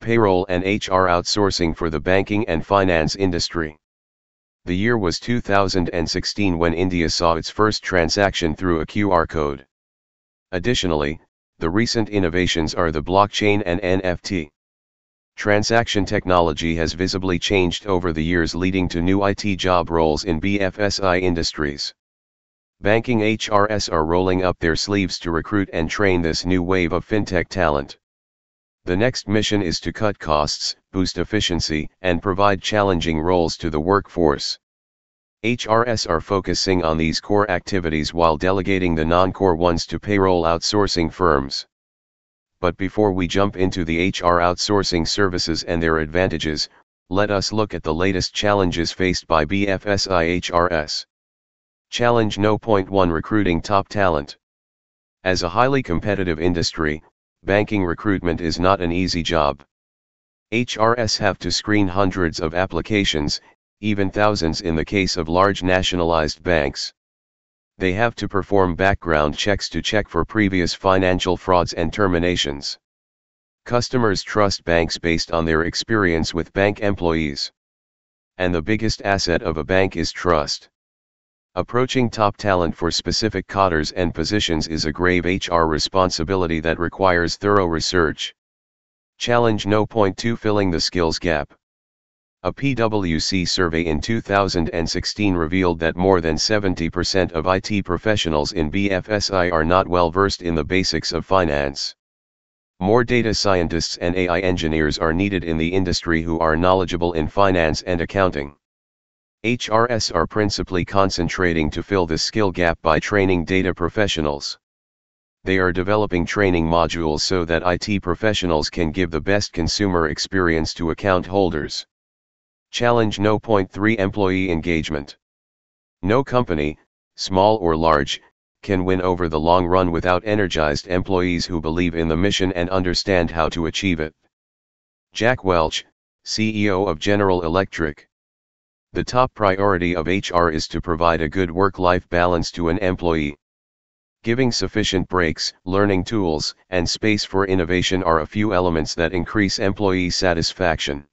Payroll and HR outsourcing for the banking and finance industry. The year was 2016 when India saw its first transaction through a QR code. Additionally, the recent innovations are the blockchain and NFT. Transaction technology has visibly changed over the years leading to new IT job roles in BFSI industries. Banking HRS are rolling up their sleeves to recruit and train this new wave of fintech talent. The next mission is to cut costs, boost efficiency, and provide challenging roles to the workforce. HRS are focusing on these core activities while delegating the non-core ones to payroll outsourcing firms but before we jump into the HR outsourcing services and their advantages, let us look at the latest challenges faced by BFSI HRS. Challenge No. Point 1 Recruiting Top Talent. As a highly competitive industry, banking recruitment is not an easy job. HRS have to screen hundreds of applications, even thousands in the case of large nationalized banks they have to perform background checks to check for previous financial frauds and terminations. Customers trust banks based on their experience with bank employees. And the biggest asset of a bank is trust. Approaching top talent for specific cadres and positions is a grave HR responsibility that requires thorough research. Challenge No. Point 2 Filling the skills gap. A PwC survey in 2016 revealed that more than 70% of IT professionals in BFSI are not well versed in the basics of finance. More data scientists and AI engineers are needed in the industry who are knowledgeable in finance and accounting. HRS are principally concentrating to fill the skill gap by training data professionals. They are developing training modules so that IT professionals can give the best consumer experience to account holders. Challenge No. Point 3 Employee Engagement. No company, small or large, can win over the long run without energized employees who believe in the mission and understand how to achieve it. Jack Welch, CEO of General Electric. The top priority of HR is to provide a good work life balance to an employee. Giving sufficient breaks, learning tools, and space for innovation are a few elements that increase employee satisfaction.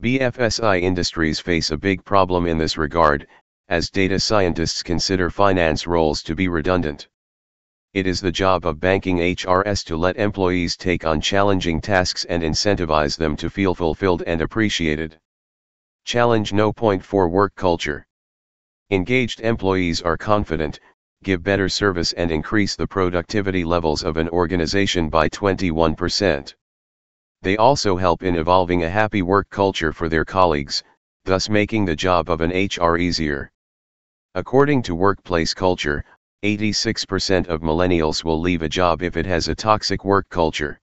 BFSI industries face a big problem in this regard, as data scientists consider finance roles to be redundant. It is the job of banking HRS to let employees take on challenging tasks and incentivize them to feel fulfilled and appreciated. Challenge No. Point for work culture. Engaged employees are confident, give better service and increase the productivity levels of an organization by 21%. They also help in evolving a happy work culture for their colleagues, thus making the job of an HR easier. According to Workplace Culture, 86% of millennials will leave a job if it has a toxic work culture.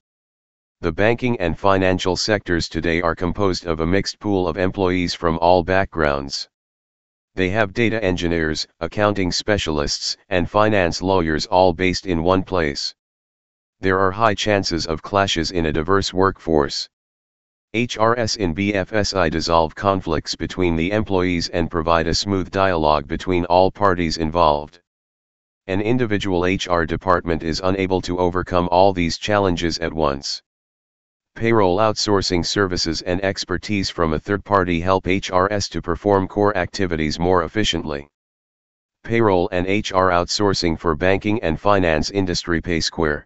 The banking and financial sectors today are composed of a mixed pool of employees from all backgrounds. They have data engineers, accounting specialists, and finance lawyers all based in one place there are high chances of clashes in a diverse workforce. HRS in BFSI dissolve conflicts between the employees and provide a smooth dialogue between all parties involved. An individual HR department is unable to overcome all these challenges at once. Payroll outsourcing services and expertise from a third party help HRS to perform core activities more efficiently. Payroll and HR outsourcing for banking and finance industry PaySquare.